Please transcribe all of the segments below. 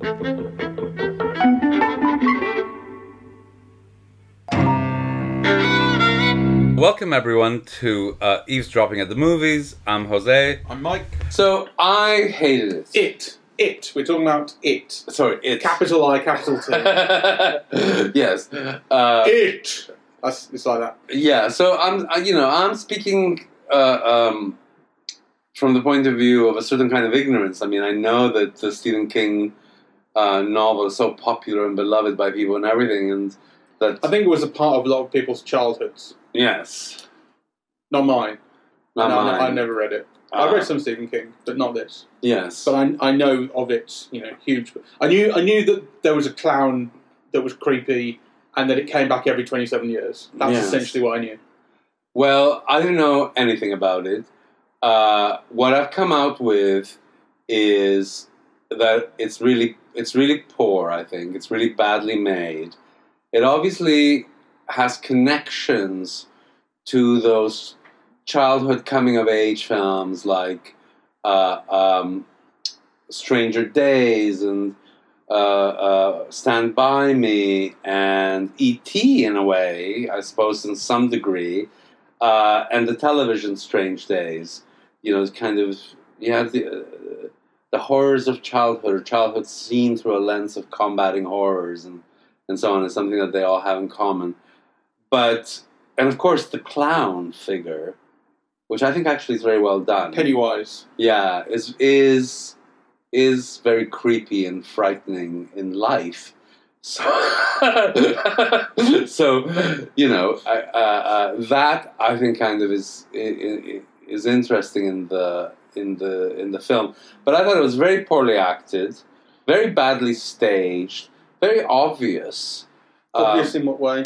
Welcome everyone to uh, Eavesdropping at the Movies. I'm Jose. I'm Mike. So I hated it. It. It. We're talking about it. Sorry, it. Capital I, capital T. yes. Uh, it. That's, it's like that. yeah. So I'm, uh, you know, I'm speaking uh, um, from the point of view of a certain kind of ignorance. I mean, I know that the Stephen King uh, novel so popular and beloved by people and everything, and that I think it was a part of a lot of people's childhoods. yes, Not mine. not no, mine. I never read it. Uh, I read some Stephen King, but not this. Yes. But I, I know of its, you know, huge. I knew I knew that there was a clown that was creepy, and that it came back every twenty seven years. That's Yes. essentially what I knew. Well, I don't know anything about it. Uh, what I've come out with is that it's really it's really poor. I think it's really badly made. It obviously has connections to those childhood coming of age films like uh, um, Stranger Days and uh, uh, Stand By Me and E.T. in a way, I suppose, in some degree, uh, and the television Strange Days. You know, it's kind of you have the uh, the horrors of childhood, or childhood seen through a lens of combating horrors, and and so on, is something that they all have in common. But and of course, the clown figure, which I think actually is very well done. Pennywise. Yeah, is is is very creepy and frightening in life. So, so you know, I, uh, uh, that I think kind of is i- i- is interesting in the in the in the film. But I thought it was very poorly acted, very badly staged, very obvious. Um, Obvious in what way?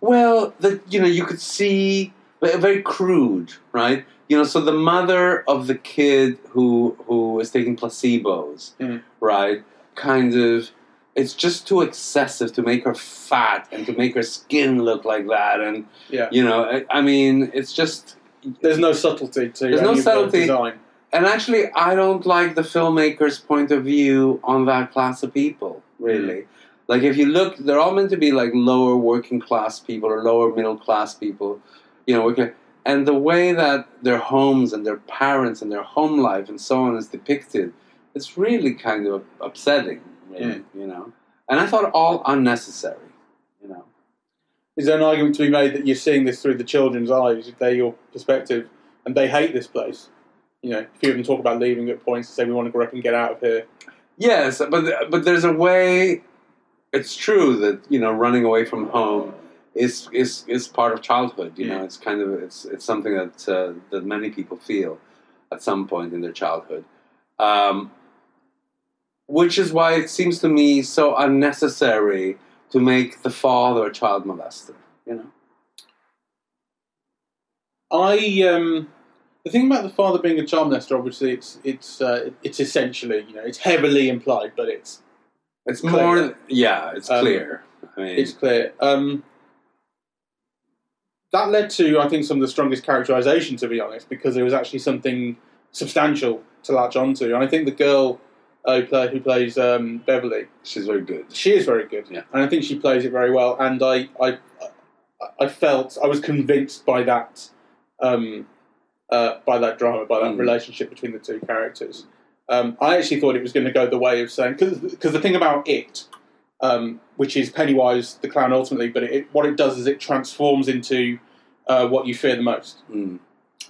well, the you know you could see very crude, right? You know, so the mother of the kid who who is taking placebos, Mhm. right? Kind of, it's just too excessive to make her fat and to make her skin look like that, and Yeah. you know, I, I mean, it's just. There's no subtlety to There's no any of the subtlety. design. And actually, I don't like the filmmaker's point of view on that class of people, really. Mm. Like, if you look, they're all meant to be like lower working class people or lower middle class people, you know, working. And the way that their homes and their parents and their home life and so on is depicted, it's really kind of upsetting, really, mm. you know. And I thought all unnecessary, you know. Is there an argument to be made that you're seeing this through the children's eyes, they're your perspective, and they hate this place? You know, a few of them talk about leaving at points to say we want to grow up and get out of here. Yes, but but there's a way. It's true that you know running away from home is is is part of childhood. You know, it's kind of it's it's something that uh, that many people feel at some point in their childhood, um, which is why it seems to me so unnecessary to make the father a child molester. You know. I um, the thing about the father being a child molester, obviously, it's it's uh, it's essentially you know it's heavily implied, but it's It's Clear. more, yeah, it's Um, clear. I mean, it's clear. Um, that led to I think some of the strongest characterization, to be honest, because there was actually something substantial to latch onto, and I think the girl uh, who, play, who plays um, Beverly, she's very good. she is very good, Yeah. and I think she plays it very well. And I, I, I felt I was convinced by that, um, uh, by that drama, by that Mm. relationship between the two characters. Um, I actually thought it was going to go the way of saying because the thing about it, um, which is Pennywise the clown ultimately, but it, what it does is it transforms into uh, what you fear the most. Mm,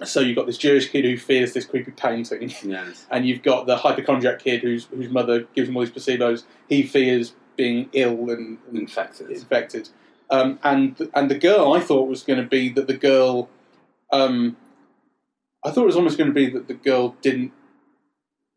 So you've got this Jewish kid who fears this creepy painting, yes. and you've got the hypochondriac kid whose whose mother gives him all these placebos. He fears being ill and, and Infected. infected. Um, and and the girl I thought was going to be that the girl, um, I thought it was almost going to be that the girl didn't,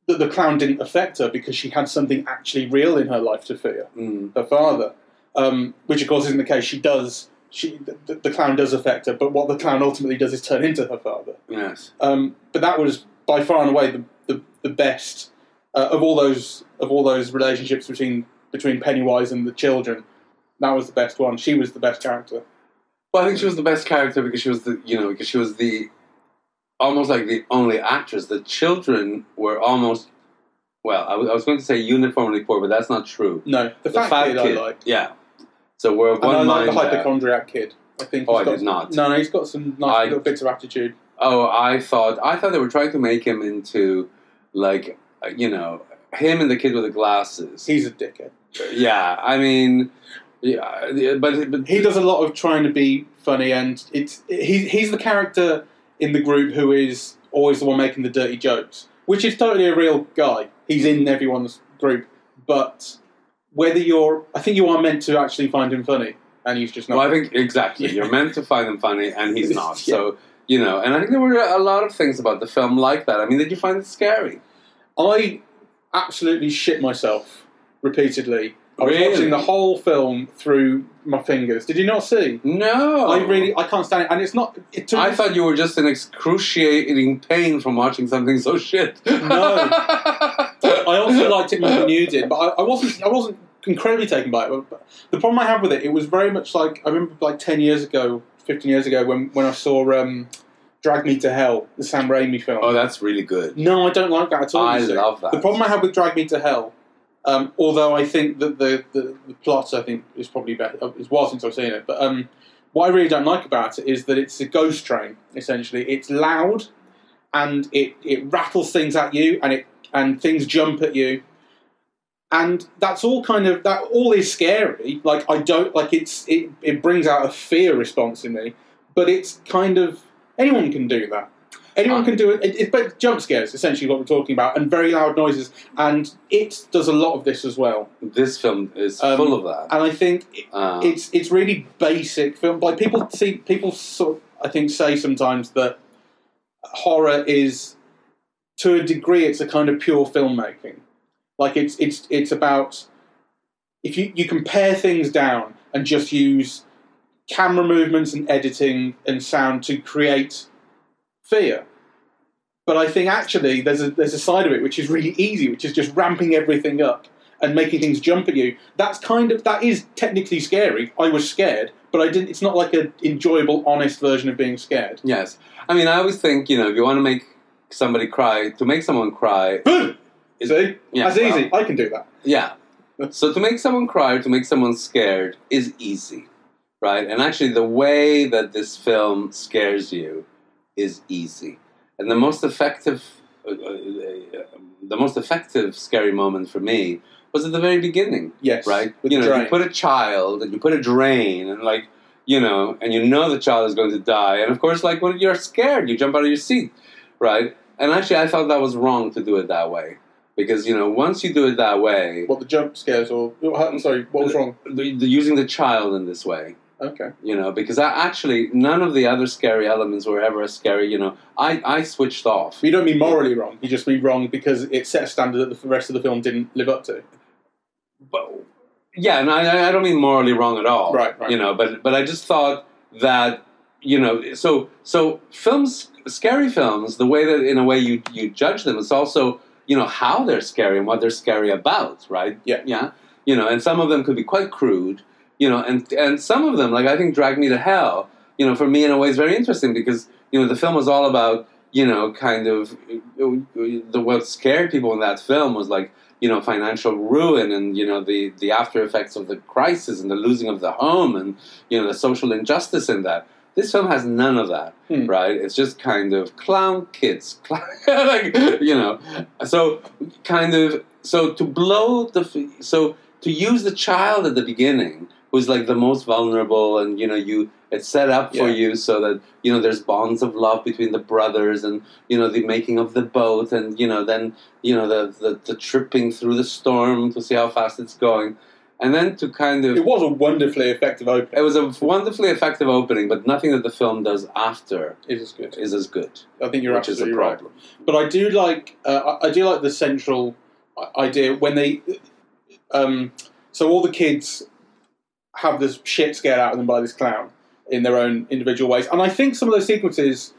that the clown didn't affect her because she had something actually real in her life to fear, Mm, her father, um, which of course isn't the case. She does. She the, the clown does affect her, but what the clown ultimately does is turn into her father. yes. Um, but that was by far and away the the, the best uh, of all those of all those relationships between between Pennywise and the children. That was the best one. She was the best character. Well, I think she was the best character because she was the you know because she was the almost like the only actress. The children were almost well, I was, going to say uniformly poor, but that's not true. No, the, fat, kid, I like. Yeah. So we're one of And I like the mind. there. hypochondriac kid. I think. Oh, he's I got did not. No, no, he's got some nice I- little bits of attitude. Oh, I thought I thought they were trying to make him into like uh, you know him and the kid with the glasses. He's a dickhead. yeah, I mean, yeah, but, but He does a lot of trying to be funny, and it's he, he's the character in the group who is always the one making the dirty jokes, which is totally a real guy. He's in everyone's group, but whether you're, I think you are meant to actually find him funny, and he's just not. Well, I think exactly. You're meant to find him funny, and he's not. Yeah. So you know, and I think there were a lot of things about the film like that. I mean, did you find it scary? I absolutely shit myself repeatedly. I was Really? watching the whole film through my fingers. Did you not see? No, I really, I can't stand it, and it's not. It took I thought you were just in excruciating pain from watching something so shit. No. I also liked it more than you did, but I, I wasn't. I wasn't incredibly taken by it. But- the problem I have with it, it was very much like I remember, like ten years ago, fifteen years ago, when when I saw um, "Drag Me to Hell," the Sam Raimi film. oh, that's really good. no, I don't like that at all. I love that. The problem I have with "Drag Me to Hell," um, although I think that the, the, the plot I think is probably better. It's a while since I've seen it, but um, what I really don't like about it is that it's a ghost train. Essentially, it's loud and it, it rattles things at you, and it and things jump at you, and that's all kind of that all is scary. Like I don't like it's it, it brings out a fear response in me, but it's kind of anyone can do that. Anyone Uh, can do it. it it's but jump scares, essentially what we're talking about, and very loud noises, and it does a lot of this as well. This film is Um, full of that. And I think Uh, it's it's really basic film. Like people see people sort I think say sometimes that horror is to a degree it's a kind of pure filmmaking. Like it's it's it's about if you, you compare things down and just use camera movements and editing and sound to create fear. But I think actually there's a there's a side of it which is really easy, which is just ramping everything up and making things jump at you. That's kind of that is technically scary. I was scared, but I didn't. It's not like an enjoyable, honest version of being scared. yes, I mean, I always think you know if you want to make somebody cry, to make someone cry, is See, yeah, that's well, easy. I can do that. Yeah. So to make someone cry, or to make someone scared, is easy, right? And actually, the way that this film scares you is easy, and the most effective, uh, uh, uh, the most effective scary moment for me was at the very beginning, Yes, right? You know, drain. you put a child and you put a drain, and like you know, and you know the child is going to die, and of course, like when you're scared, you jump out of your seat, right? And actually, I thought that was wrong to do it that way. Because you know, once you do it that way, what the jump scares or I'm sorry, what was wrong? the, the, using the child in this way, Okay, you know, because I actually none of the other scary elements were ever as scary. You know, I, I switched off. you don't mean morally wrong. You just mean wrong because it set a standard that the rest of the film didn't live up to. But, yeah, and I, I don't mean morally wrong at all. Right, right. You know, but but I just thought that you know, so so films, scary films, the way that in a way you you judge them, it's also you know how they're scary and what they're scary about, right? Yeah. yeah. You know, and some of them could be quite crude. You know, and and some of them, like I think, Drag Me to Hell. You know, for me in a way, is very interesting because you know the film was all about you know kind of the what scared people in that film was like you know financial ruin and you know the the after effects of the crisis and the losing of the home and you know the social injustice in that this film has none of that Hmm. right it's just kind of clown kids like you know so kind of so to blow the so to use the child at the beginning who's like the most vulnerable and you know you it's set up for Yeah. you so that you know there's bonds of love between the brothers and you know the making of the boat and you know then you know the the, the tripping through the storm to see how fast it's going and then to kind of It was a wonderfully effective opening. it was a wonderfully effective opening but nothing that the film does after It is good. is as good I think you're which is a absolutely right. problem But I do like uh, I I do like the central idea when they um, so all the kids have this shit scared out of them by this clown in their own individual ways, and I think some of those sequences,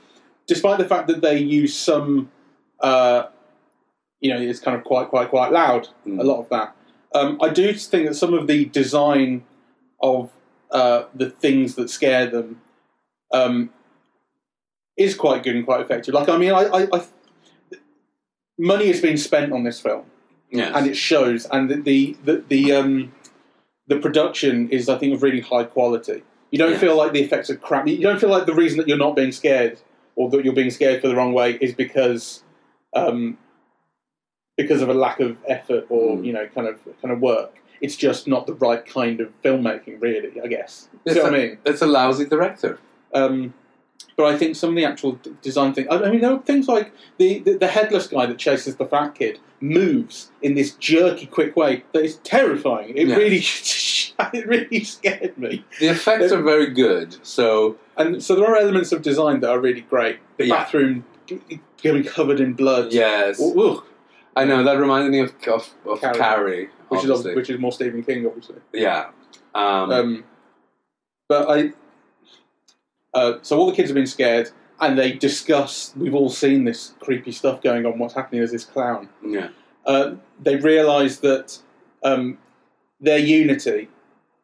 despite the fact that they use some, uh, you know, it's kind of quite quite quite loud. Mm. A lot of that. Um, I do think that some of the design of uh, the things that scare them um, is quite good and quite effective. Like, I mean, I, I, I money has been spent on this film, Yes. and it shows. And the the the, the um the production is, I think, of really high quality. You don't Yes. feel like the effects are crap. You don't feel like the reason that you're not being scared or that you're being scared for the wrong way is because um because of a lack of effort or Mm. you know kind of kind of work. It's just not the right kind of filmmaking, really. I guess. It's See what a- I mean? It's a lousy director. Um, but I think some of the actual d- design things. I mean, there are things like the, the the headless guy that chases the fat kid moves in this jerky, quick way that is terrifying. It Yes. really, it really scared me. The effects are very good. So And so there are elements of design that are really great. The Yeah. bathroom g- getting covered in blood. yes, Ooh, ooh, I know that reminded me of of, of Carrie. Carrie. which is obviously. which is more Stephen King, obviously. yeah. Um, Um, but I, uh, so all the kids have been scared, and they discuss. We've all seen this creepy stuff going on. What's happening is this clown. yeah. Uh, they realise that um, their unity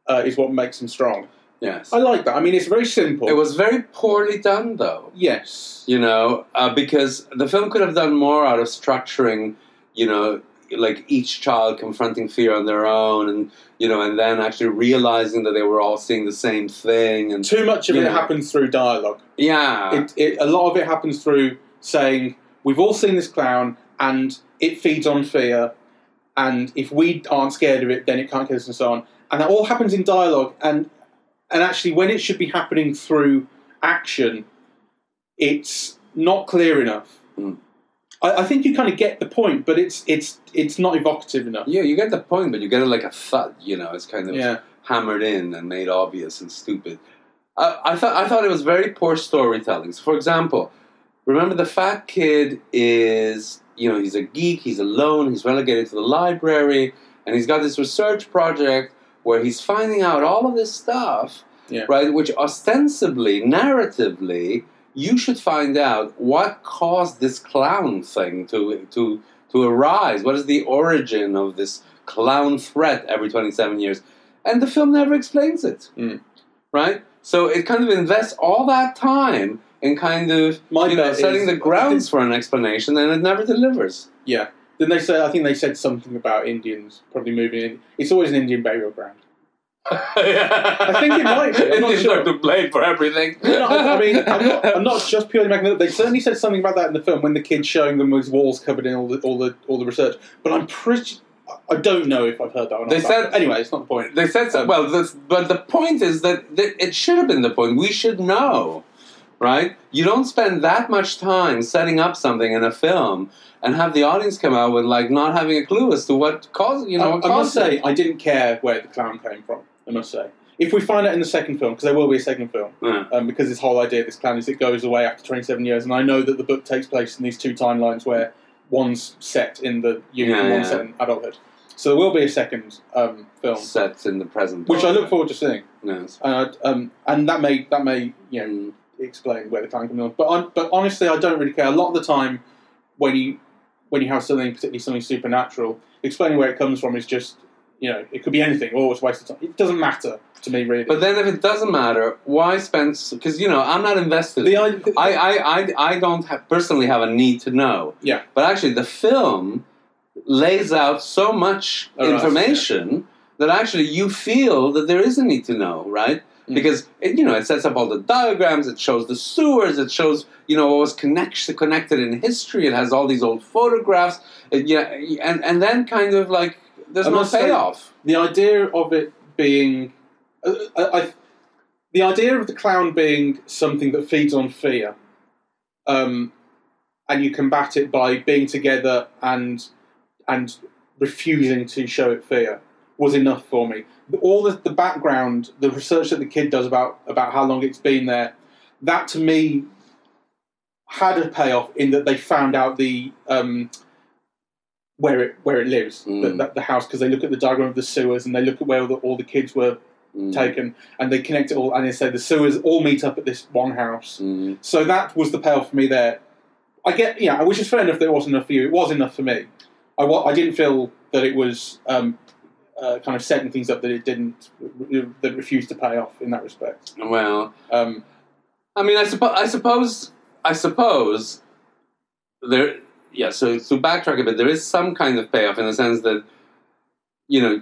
uh, is what makes them strong. Yes. I like that. I mean, it's very simple. It was very poorly done, though. yes. You know, uh, because the film could have done more out of structuring. You know, like each child confronting fear on their own, and you know, and then actually realizing that they were all seeing the same thing, and Too much of it know. happens through dialogue. yeah, It, it, a lot of it happens through saying, "We've all seen this clown, and it feeds on fear, and if we aren't scared of it, then it can't kill us, and so on." And that all happens in dialogue, and and actually, when it should be happening through action, it's not clear enough. Mm. I, I think you kind of get the point, but it's it's it's not evocative enough. yeah. You get the point, but you get it like a thud. You know, it's kind of Yeah, hammered in and made obvious and stupid. I, I thought I thought it was very poor storytelling. So, for example, remember the fat kid is you know he's a geek, he's alone, he's relegated to the library, and he's got this research project where he's finding out all of this stuff, Yeah. right? Which ostensibly, narratively, you should find out what caused this clown thing to to to arise. What is the origin of this clown threat every twenty seven years? And the film never explains it, Mm. right? So it kind of invests all that time in kind of you know, setting is- the grounds for an explanation, and it never delivers. yeah. Then they say I think they said something about Indians probably moving in. It's always an Indian burial ground. I think it might be, I'm not sure. to blame for everything. No, I mean, I'm not, I'm not just purely making it up. They certainly said something about that in the film when the kid's showing them his walls covered in all the all the all the research. But I'm pretty. I don't know if I've heard that or not. They said- anyway. It's not the point. They said so. Um, well, this, but the point is that, that it should have been the point. We should know, right? You don't spend that much time setting up something in a film and have the audience come out with like not having a clue as to what caused you know. I, what I must say, it. I didn't care where the clown came from. I must say, if we find out in the second film, because there will be a second film, Yeah. um, because this whole idea of this plan, is it goes away after 27 years, and I know that the book takes place in these two timelines where one's set in the youth Yeah, and one's yeah. set in adulthood. So there will be a second um, film, set in the present, which I look forward to seeing. Yes. Uh, um, and that may that may you know Mm. explain where the clown comes from. But but honestly, I don't really care. A lot of the time, when you when you have something, particularly something supernatural, explaining where it comes from is just you know it could be anything. Or it's of time. It doesn't matter to me really. But then, if it doesn't matter, why spend? Because you know, I'm not invested. the I, I, I, I don't have, personally have a need to know. Yeah. But actually, the film lays out so much Oh, right, information that actually you feel that there is a need to know, right? Mm. Because it, you know it sets up all the diagrams, it shows the sewers, it shows you know what was connect, connected in history. It has all these old photographs, it, yeah, and and then kind of like there's no payoff. the idea of it being, uh, I, I, the idea of the clown being something that feeds on fear, um, and you combat it by being together and and refusing to show it fear was enough for me. All the, the background, the research that the kid does about about how long it's been there, that to me had a payoff in that they found out the um, where it where it lives, Mm. the, the, the house, because they look at the diagram of the sewers and they look at where all the, all the kids were Mm. taken, and they connect it all, and they say the sewers all meet up at this one house. Mm. So that was the payoff for me there. I get, yeah, which is fair enough that it wasn't enough for you. It was enough for me. I, I didn't feel that it was um, uh, kind of setting things up that it didn't, that refused to pay off in that respect. Well, Um, I mean, I suppose, I suppose, I suppose there. Yeah. So to backtrack a bit, there is some kind of payoff in the sense that you know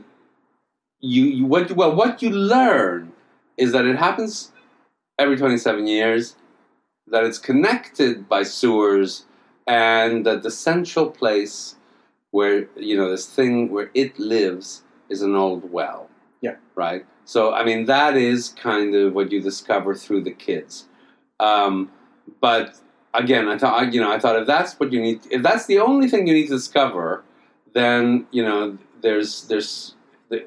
you, you what you, well what you learn is that it happens every 27 years that it's connected by sewers and that the central place where you know this thing where it lives is an old well Yeah. right so i mean that is kind of what you discover through the kids um, but again i thought you know i thought if that's what you need if that's the only thing you need to discover then you know there's there's the,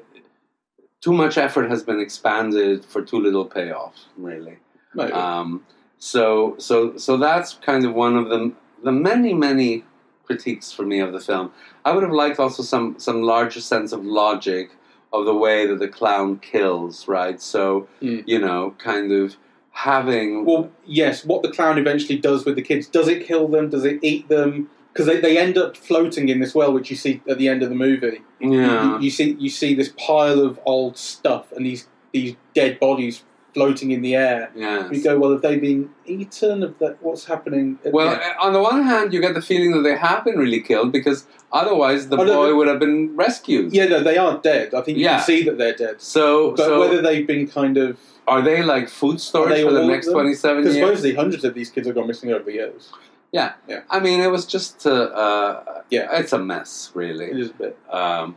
too much effort has been expanded for too little payoff really Maybe. um, so so so that's kind of one of the the many many critiques for me of the film. I would have liked also some some larger sense of logic of the way that the clown kills, right? So Mm. you know, kind of having Well, yes. What the clown eventually does with the kids does it kill them? Does it eat them? Because they, they end up floating in this well, which you see at the end of the movie. You- yeah You, you see you see this pile of old stuff and these these dead bodies floating in the air. yes. You go, well, have they been eaten? That, what's happening? Well, the uh, on the one hand, you get the feeling that they have been really killed because otherwise the Oh, boy no. would have been rescued. yeah, no, they are dead. I think you Yeah. can see that they're dead. So, But so whether they've been kind of are they like food storage for the next them? twenty-seven because supposedly hundreds of these kids have gone missing over the years. Yeah. yeah. I mean, it was just uh, uh, Yeah. it's a mess, really. is a bit. Um,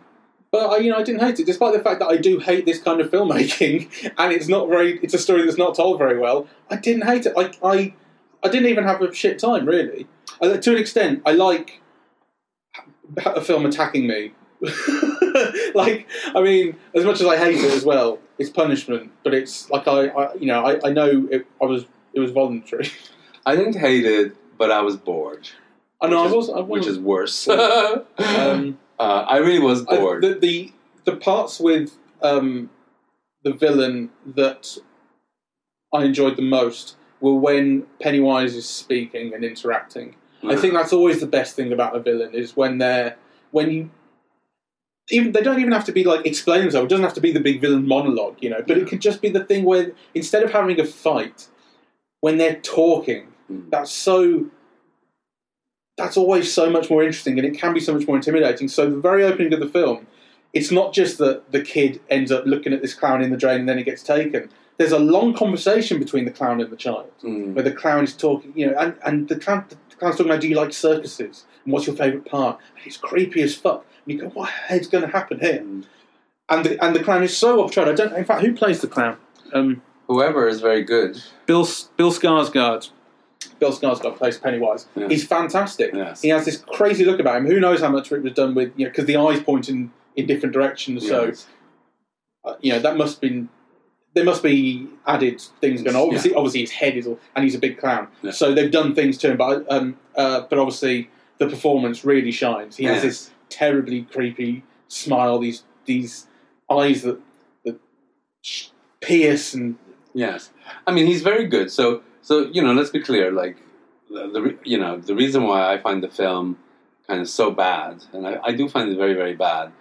But I, you know, I didn't hate it, despite the fact that I do hate this kind of filmmaking, and it's not very. It's a story that's not told very well. I didn't hate it. I, I, I didn't even have a shit time really. Uh, to an extent, I like a film attacking me. like, I mean, as much as I hate it as well, it's punishment. But it's like I, I you know, I, I know it. I was. It was voluntary. I didn't hate it, but I was bored, I know. Which I is- was. I which is worse. um, uh, I really was I- bored. the, the the parts with um, the villain that I enjoyed the most were when Pennywise is speaking and interacting. I think that's always the best thing about a villain is when they're when you even they don't even have to be like explain themselves. It doesn't have to be the big villain monologue, you know. But it could just be the thing where instead of having a fight, when they're talking, Mm. that's so. That's always so much more interesting, and it can be so much more intimidating. So the very opening of the film, it's not just that the kid ends up looking at this clown in the drain and then he gets taken. There's a long conversation between the clown and the child Mm. where the clown is talking, you know, and, and the, clown, the clown's talking about, do you like circuses? And what's your favourite part? And it's creepy as fuck. And you go, what the hell's going to happen here? Mm. And the, and the clown is so off track. I don't. In fact, who plays the clown? Um, Whoever is very good. Bill Bill Skarsgård. Bill Skarsgård plays Pennywise. Yeah. He's fantastic. Yes. He has this crazy look about him. Who knows how much it was done with, you know, because the eyes point in, in different directions. So, uh, you know, that must have been. There must be added things going on. Obviously, obviously his head is all, and he's a big clown. Yeah. So they've done things to him, but um, uh, but obviously the performance really shines. He has this terribly creepy smile, these these eyes that that pierce and Yes, I mean he's very good. So, so you know, let's be clear. Like, the, you know the reason why I find the film kind of so bad, and I, I do find it very very bad.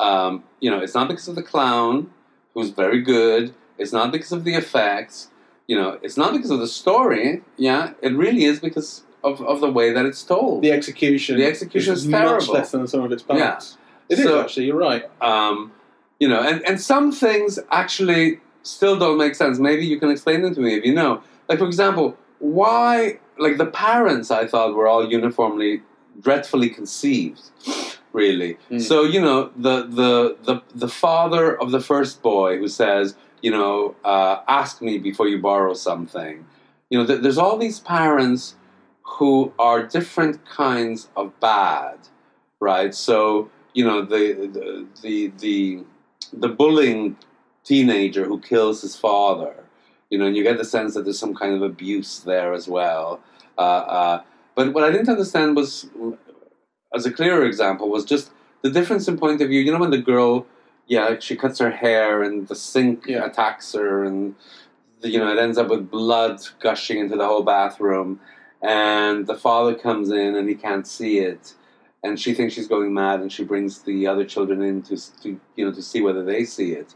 Um, you know, it's not because of the clown, who's very good. It's not because of the effects. You know, it's not because of the story. Yeah, it really is because of, of the way that it's told. the execution. The execution is much terrible. less than some of its parts. Yeah. It is So- actually. You're right. um, you know, and, and some things actually still don't make sense. Maybe you can explain them to me if you know. Like, for example, why, like, the parents I thought were all uniformly dreadfully conceived, really. Mm. So, you know, the, the, the, the father of the first boy who says, you know, uh, ask me before you borrow something. You know, th- there's all these parents who are different kinds of bad, right? So, you know, the, the, the, the, the bullying teenager who kills his father, you know, and you get the sense that there's some kind of abuse there as well. Uh, uh, but what I didn't understand was, as a clearer example, was just the difference in point of view. You know, when the girl, yeah, she cuts her hair and the sink Yeah. attacks her, and the, you know it ends up with blood gushing into the whole bathroom, and the father comes in and he can't see it, and she thinks she's going mad, and she brings the other children in to, to you know to see whether they see it.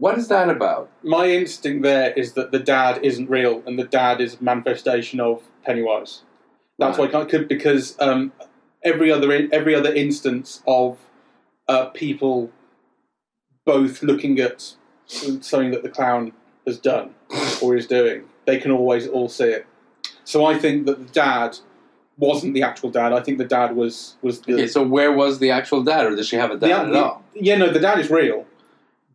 What is that about? My instinct there is that the dad isn't real, and the dad is a manifestation of Pennywise. That's why I can't could because um, every other every other instance of uh, people both looking at something that the clown has done or is doing, they can always all see it. So I think that the dad wasn't the actual dad. I think the dad was was the, Okay, so where was the actual dad, or does she have a the- dad at the- all? yeah no the dad is real,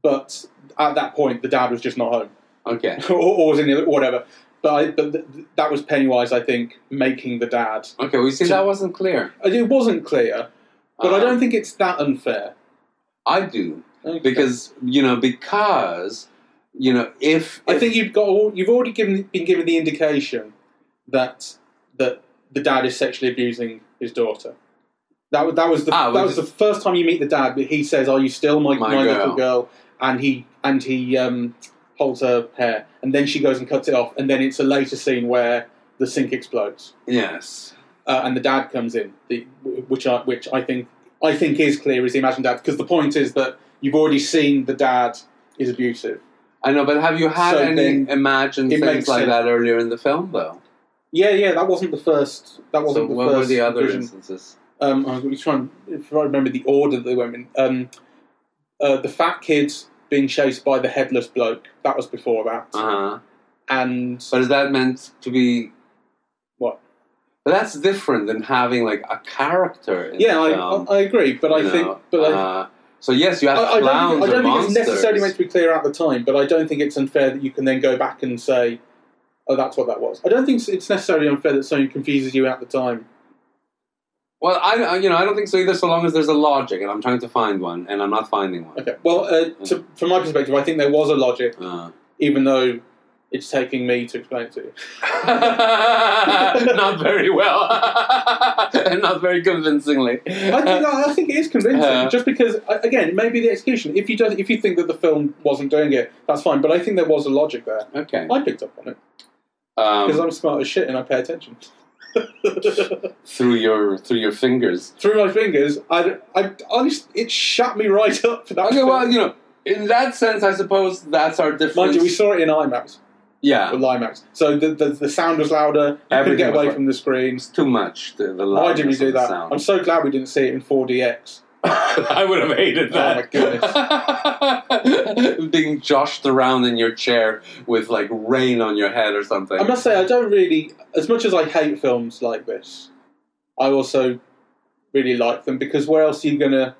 but at that point the dad was just not home Okay, or, or was in the, whatever. But I, but th- that was Pennywise, I think, making the dad. okay. We see To- that wasn't clear. It wasn't clear, but I Uh, don't think it's that unfair. I do Okay. because you know because you know if, I think you've got all, you've already given been given the indication that that the dad is sexually abusing his daughter. That was that was the Ah, that was the first time you meet the dad. But he says, "Are you still my, My my, girl." little girl?" And he and he um, holds her hair, and then she goes and cuts it off, and then it's a later scene where the sink explodes, yes. uh, and the dad comes in, the, which I which I think I think is clear is the imagined dad because the point is that you've already seen the dad is abusive. I know, but have you had So any imagined things like sense. that earlier in the film, though? Yeah, yeah, that wasn't the first. That wasn't the what first. were the other vision. instances? Um, I'm going to try and if I remember the order that they went in. Um, uh, the fat kids being chased by the headless bloke. That was before that. Uh huh. And But is that meant to be? What? But that's different than having like a character. In yeah, the I, film, I, I agree, but I you think, know, but I, uh, so yes, you have I, I clowns don't think, I or don't think monsters. it's necessarily meant to be clear at the time. But I don't think it's unfair that you can then go back and say, "Oh, that's what that was." I don't think it's necessarily unfair that something confuses you at the time. Well, I, you know, I don't think so either. So long as there's a logic, and I'm trying to find one, and I'm not finding one. Okay. Well, uh, to, from my perspective, I think there was a logic, Uh. even though it's taking me to explain it to you. not very well, and not very convincingly. I think, I think it is convincing. Uh, just because, again, maybe the execution. If you don't, if you think that the film wasn't doing it, that's fine. But I think there was a logic there. okay. I picked up on it because Um, I'm smart as shit and I pay attention. through your through your fingers. Through my fingers, I, I honestly, it shut me right up for that. Okay, film. well, you know, in that sense, I suppose that's our difference. mind you, we saw it in IMAX yeah, with IMAX, so the, the the sound was louder. You couldn't get away from the screen. it's too much. The, the Why did we do that? I'm so glad we didn't see it in 4DX. I would have hated Oh, that. my goodness. Being joshed around in your chair with like rain on your head or something. I must say, I don't really, as much as I hate films like this, I also really like them because where else are you gonna,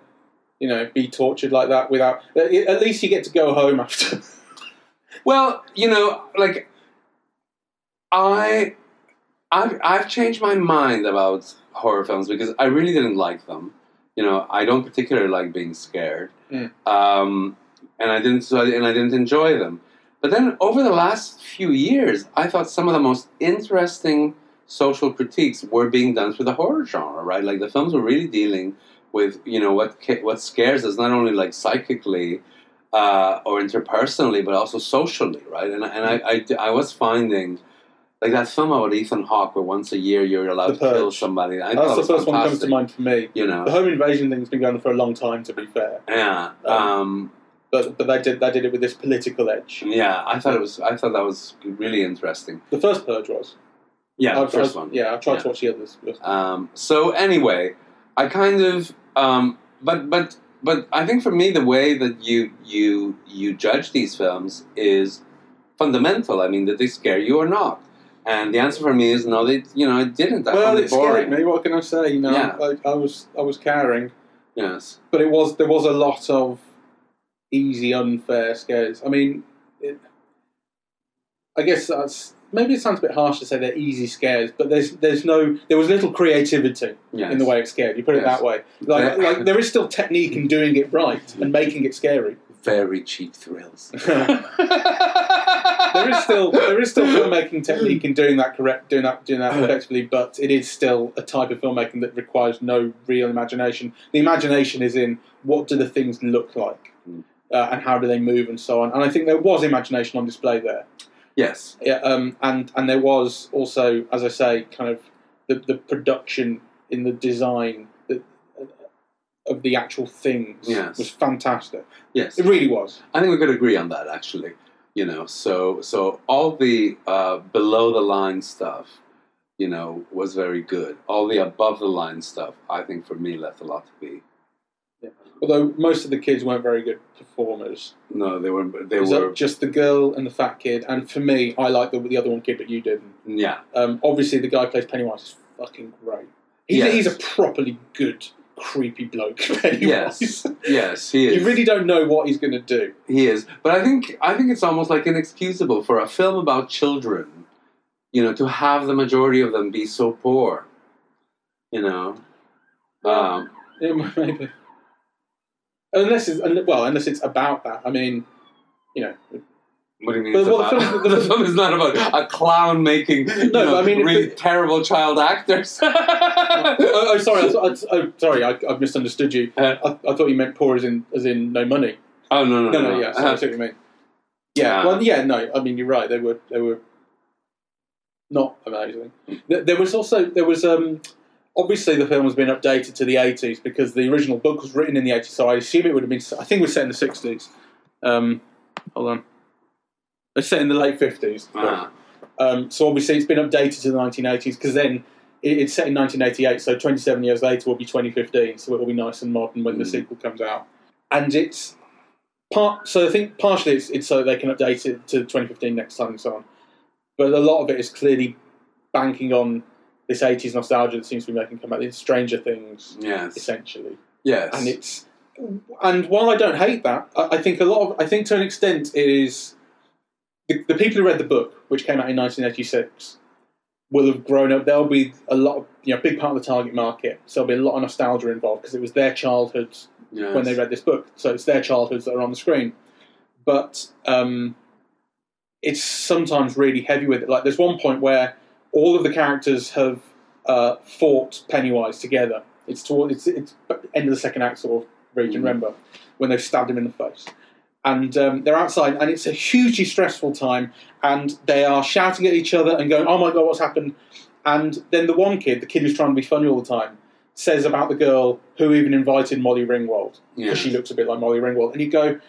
you know, be tortured like that without? At least you get to go home after. Well, you know, like I, I've I've changed my mind about horror films because I really didn't like them. You know, I don't particularly like being scared, Mm. um, and I didn't so I, and I didn't enjoy them. But then over the last few years, I thought some of the most interesting social critiques were being done through the horror genre. Right, like the films were really dealing with you know what what scares us not only like psychically uh, or interpersonally, but also socially, right? And, and I, I, I was finding like that film about Ethan Hawke, where once a year you're allowed to kill somebody. I That's the first one that comes to mind for me. You know, The home invasion thing's been going on for a long time, to be fair, yeah, Um, um, but but they did they did it with this political edge. yeah. I thought it was. I thought that was really interesting. The first purge was. Yeah, I, the first I- one. Yeah, I tried Yeah. to watch the others. Um, so anyway, I kind of, um, but but but I think for me the way that you you you judge these films is fundamental. I mean, did they scare you or not? And the answer for me is no. They you know it didn't. I well, found it boring. scared me. What can I say? You know, Yeah. I, I was I was caring. Yes. but it was there was a lot of easy, unfair scares. I mean, it, I guess that's maybe it sounds a bit harsh to say they're easy scares, but there's there's no there was little creativity Yes. in the way it scared. You put it Yes. that way. Like, like there is still technique in doing it right and making it scary. Very cheap thrills. There is still there is still filmmaking technique in doing that correct, doing that doing that effectively, but it is still a type of filmmaking that requires no real imagination. The imagination is in what do the things look like, Mm. uh, and how do they move, and so on. And I think there was imagination on display there. yes. Yeah, um, and and there was also, as I say, kind of the, the production in the design of the actual things Yes. was fantastic. Yes. It really was. I think we could agree on that actually. You know, so so all the uh, below the line stuff you know, was very good. All the above the line stuff, I think, for me, left a lot to be. yeah. Although most of the kids weren't very good performers. No, they were. They were. just the girl and the fat kid. And for me, I like the, the other one kid, but you didn't. Yeah, Um, obviously, the guy who plays Pennywise is fucking great. He's, Yes. he's a properly good, creepy bloke, Pennywise. yes, yes, he is. you really don't know what he's going to do. He is, but I think I think it's almost like inexcusable for a film about children, you know, to have the majority of them be so poor. You know, um, Yeah, maybe. Unless it's well, unless it's about that. I mean, you know, what do you mean? But what the film- the the film- is not about a clown making No, know, I mean, really terrible child actors. oh, oh, sorry, I, I, oh, sorry, I, I misunderstood you. Uh, I, I thought you meant poor as in as in no money. oh no no No, no! no, yeah, sorry, I see what you mean. Yeah, Yeah. well, yeah, no, I mean you're right. They were they were not amazing. There, there was also there was um obviously the film has been updated to the 80s because the original book was written in the 80s. So I assume it would have been. I think it was set in the 60s. Um, hold on, it's set in the late 50s. Ah, Um, so obviously it's been updated to the 1980s because then it, it's set in 1988. So 27 years later will be 2015. So it will be nice and modern when the Mm. sequel comes out. And it's part. So I think partially it's, it's so they can update it to 2015 next time and so on. But a lot of it is clearly banking on this 80s nostalgia that seems to be making come out. It's Stranger Things yes, essentially, yes, and it's. And while I don't hate that, I, I think a lot of I think to an extent it is the, the people who read the book, which came out in 1986, will have grown up. There'll be a lot of you know big part of the target market, so there'll be a lot of nostalgia involved because it was their childhoods yes. when they read this book, so it's their childhoods that are on the screen. But um, it's sometimes really heavy with it. Like there's one point where all of the characters have uh, fought Pennywise together. It's toward it's, it's end of the second act sort of region, Mhm. remember when they've stabbed him in the face. And um, they're outside, and it's a hugely stressful time. And they are shouting at each other and going, "Oh my god, what's happened?" And then the one kid, the kid who's trying to be funny all the time, says about the girl who even invited Molly Ringwald because she looks a bit like Molly Ringwald. And you go,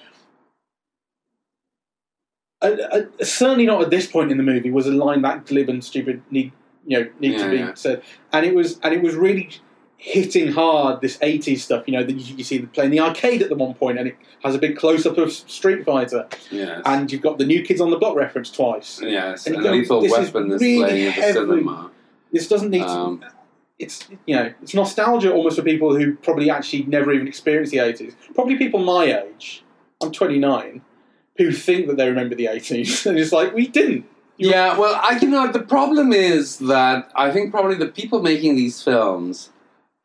uh, uh, certainly not at this point in the movie was a line that glib and stupid need you know need to be yeah. said. And it was and it was really hitting hard this 80s stuff. You know that you, you see them playing the arcade at the one point, and it has a big close up of Street Fighter, yes, and you've got the New Kids on the Block reference twice. yes, and and, go, Lethal this Weapon is, really playing at the heavy. cinema. This doesn't need to. Um, it's you know it's nostalgia almost for people who probably actually never even experienced the 80s probably people my age i'm 29 who think that they remember the 80s and it's like we didn't You- yeah, well, I you know the problem is that I think probably the people making these films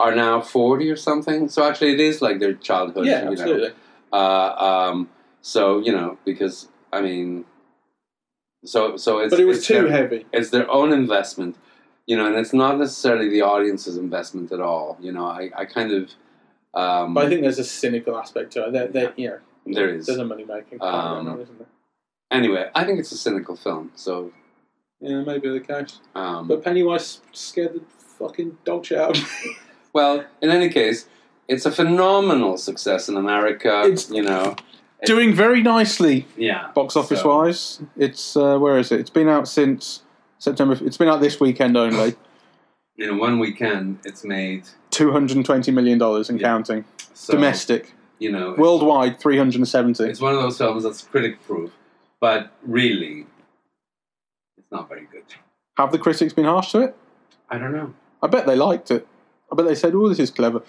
are now forty or something. So actually, it is like their childhood. yeah you know. absolutely Uh, um, so you know, because I mean, so so it's but it was too their, heavy it's their own investment, you know, and it's not necessarily the audience's investment at all. You know, I, I kind of um, but i think there's a cynical aspect to it that that you know there is there's a money making Um, isn't there anyway. I think it's a cynical film. So, yeah maybe the case um, but pennywise scared the fucking dog shit out of me well, in any case, it's a phenomenal success in America. It's- you know, doing very nicely yeah, box office So- wise. It's uh, where is it? It's been out since september. It's been out this weekend only. In one weekend, it's made 220 million dollars and Yeah. counting. So, domestic. You know, worldwide 370 It's one of those films that's critic proof, but really, it's not very good. have the critics been harsh to it? I don't know. i bet they liked it i bet they said oh this is clever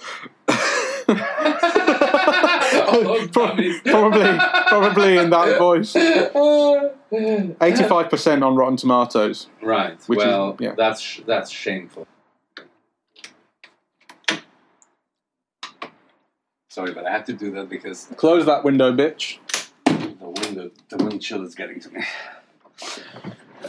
Oh, Pro- probably probably in that voice 85% on rotten tomatoes Right. Which is- well, yeah. that's sh- that's shameful. Sorry, but I had to do that because close that window bitch the window, the wind chill is getting to me.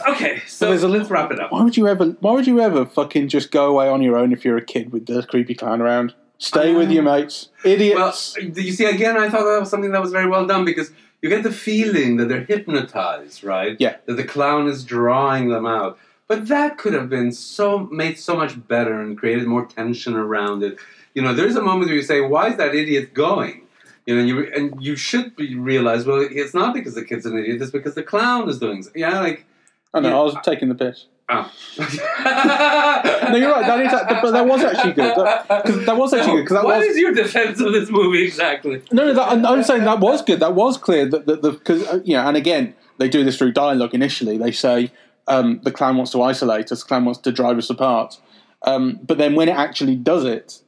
Okay, so there's a let's wrap it up. why would you ever why would you ever fucking just go away on your own if you're a kid with the creepy clown around stay with um, your mates Well, idiots you see, again, I thought that was something that was very well done because you get the feeling that they're hypnotized, right? Yeah. That the clown is drawing them out. But that could have been so made so much better and created more tension around it. You know, there's a moment where you say, "Why is that idiot going?" You know, and you and you should be realize, well, it's not because the kid's an idiot; it's because the clown is doing. So. Yeah, like I know Yeah. I was taking the piss Oh. No, you're right. That is, but that was actually good. That, 'cause that was actually good because that What was is your defense of this movie exactly? No, no, that, I'm, I'm saying that was good. That was clear. That the because uh, you know, and again, they do this through dialogue. Initially, they say um, the clan wants to isolate us. The clown wants to drive us apart. Um, but then when it actually does it,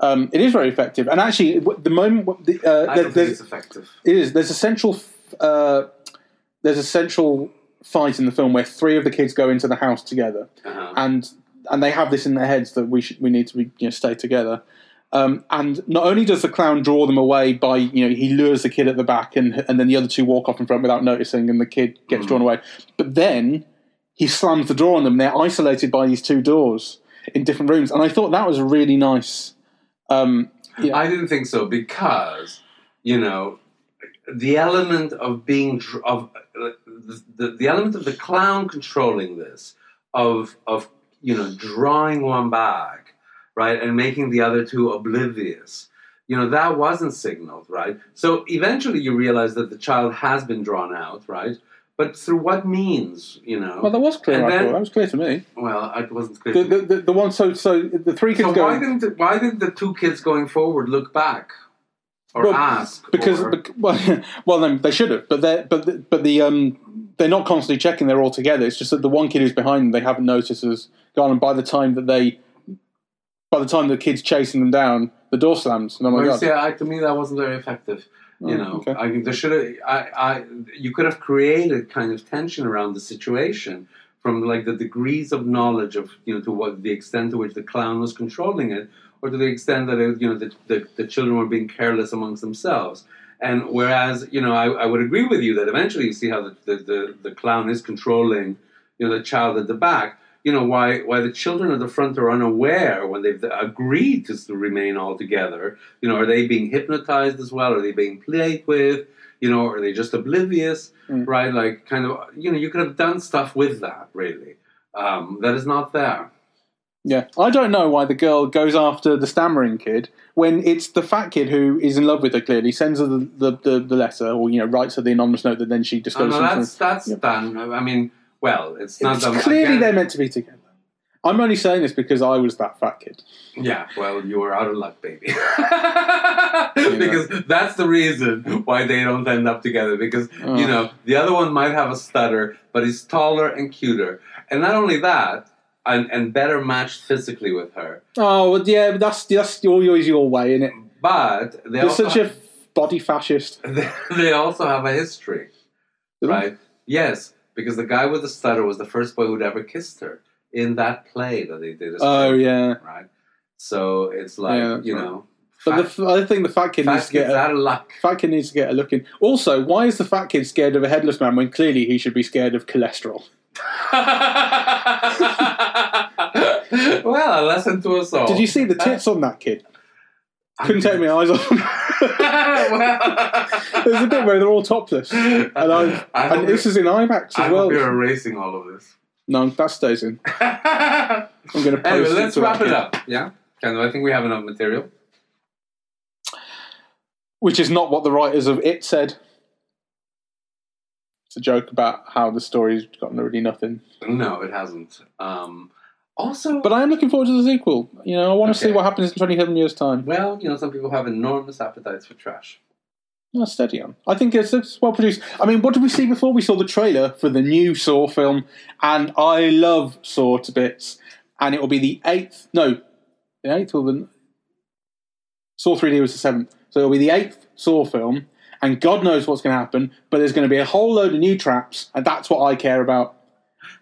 um, it is very effective. And actually, the moment the, uh, I don't think it's effective. it is there's a central uh, there's a central fight in the film where three of the kids go into the house together Uh-huh. and and they have this in their heads that we should, we need to be, you know, stay together. Um, and not only does the clown draw them away by you know he lures the kid at the back and and then the other two walk off in front without noticing and the kid gets Mhm. drawn away, but then he slams the door on them. They're isolated by these two doors in different rooms, and I thought that was really nice. Um, yeah. I didn't think so because you know the element of being of uh, the, the, the element of the clown controlling this of of you know drawing one back right and making the other two oblivious you know that wasn't signaled right so eventually you realize that the child has been drawn out right but through what means you know well, that was clear. I then- thought that was clear to me. well it wasn't clear The, to me. the, the, the one so so the three kids so go why didn't why did the two kids going forward look back or Well, ask because or, bec- well, well, then they should have, but they but the- but the um they're not constantly checking they're all together. It's just that the one kid who's behind them they haven't noticed has gone, and by the time that they by the time the kid's chasing them down, the door slams, and oh my Well, god, see, I, to me that wasn't very effective. You Oh, know, okay. I mean, there should have. I, I, you could have created kind of tension around the situation from like the degrees of knowledge of you know to what the extent to which the clown was controlling it, or to the extent that it, you know the, the, the children were being careless amongst themselves. And whereas you know, I, I would agree with you that eventually you see how the, the, the, the clown is controlling you know the child at the back. You know why why the children at the front are unaware when they've agreed to remain all together. You know, are they being hypnotized as well? Are they being played with? You know, are they just oblivious? Mm. Right? Like, kind of, you know, you could have done stuff with that, really. Um, that is not there. Yeah. I don't know why the girl goes after the stammering kid when it's the fat kid who is in love with her. Clearly, sends her the the, the, the letter, or you know, writes her the anonymous note that then she Oh, no, that's that's Yeah. done. I mean, well, it's not It's done. clearly they're meant to be together. I'm only saying this because I was that fat kid. Yeah, well, you were out of luck, baby. because that's the reason why they don't end up together. Because Oh. you know the other one might have a stutter, but he's taller and cuter, and not only that, and, and better matched physically with her. Oh, well, yeah, but that's that's always your way, isn't it? But they You're also such a body fascist. they also have a history, right? Yes, because the guy with the stutter was the first boy who'd ever kissed her in that play that they did. Oh yeah, right. So it's like Yeah, you right. know, but the fat, f- other thing, the fat kid fat needs to get a, out of luck. fat kid needs to get a look in. Also, why is the fat kid scared of a headless man when clearly he should be scared of cholesterol? well, a lesson to us all. Did you see the tits on that kid? Couldn't take my eyes off. them. There's a bit where they're all topless, and I, I hope and this is in IMAX I as hope well. you're erasing all of this. No, that stays in. I'm going to post it let's to that wrap it kid. up. Yeah, of. I think we have enough material. Which is not what the writers of It said. It's a joke about how the story's got really nothing. No, it hasn't. Um, also, But I am looking forward to the sequel. You know, I want to see what happens in 27 years' time. well, you know, some people have enormous appetites for trash. No, steady on. I think it's, it's well produced. I mean, what did we see before? We saw the trailer for the new Saw film, and I love Saw to bits. And it will be the eighth, no, the eighth or the Saw 3D was the seventh. So it'll be the eighth Saw film, and God knows what's going to happen, but there's going to be a whole load of new traps, and that's what I care about.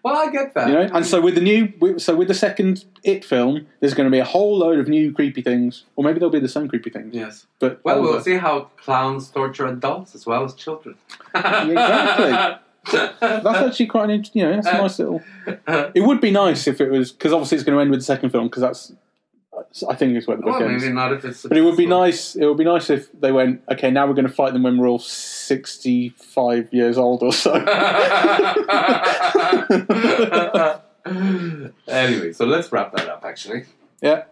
Well, I get that. You know, and so with the new, so with the second It film, there's going to be a whole load of new creepy things, or maybe they'll be the same creepy things. yes. But Well, older. we'll see how clowns torture adults as well as children. exactly. That's actually quite an, you know, that's a nice little. It would be nice if it was because obviously it's going to end with the second film because that's, I think is where the book well, ends. maybe not if it's. But it would be nice. It would be nice if they went, okay, now we're going to fight them when we're all sixty-five years old or so. anyway, so let's wrap that up. Actually. yeah.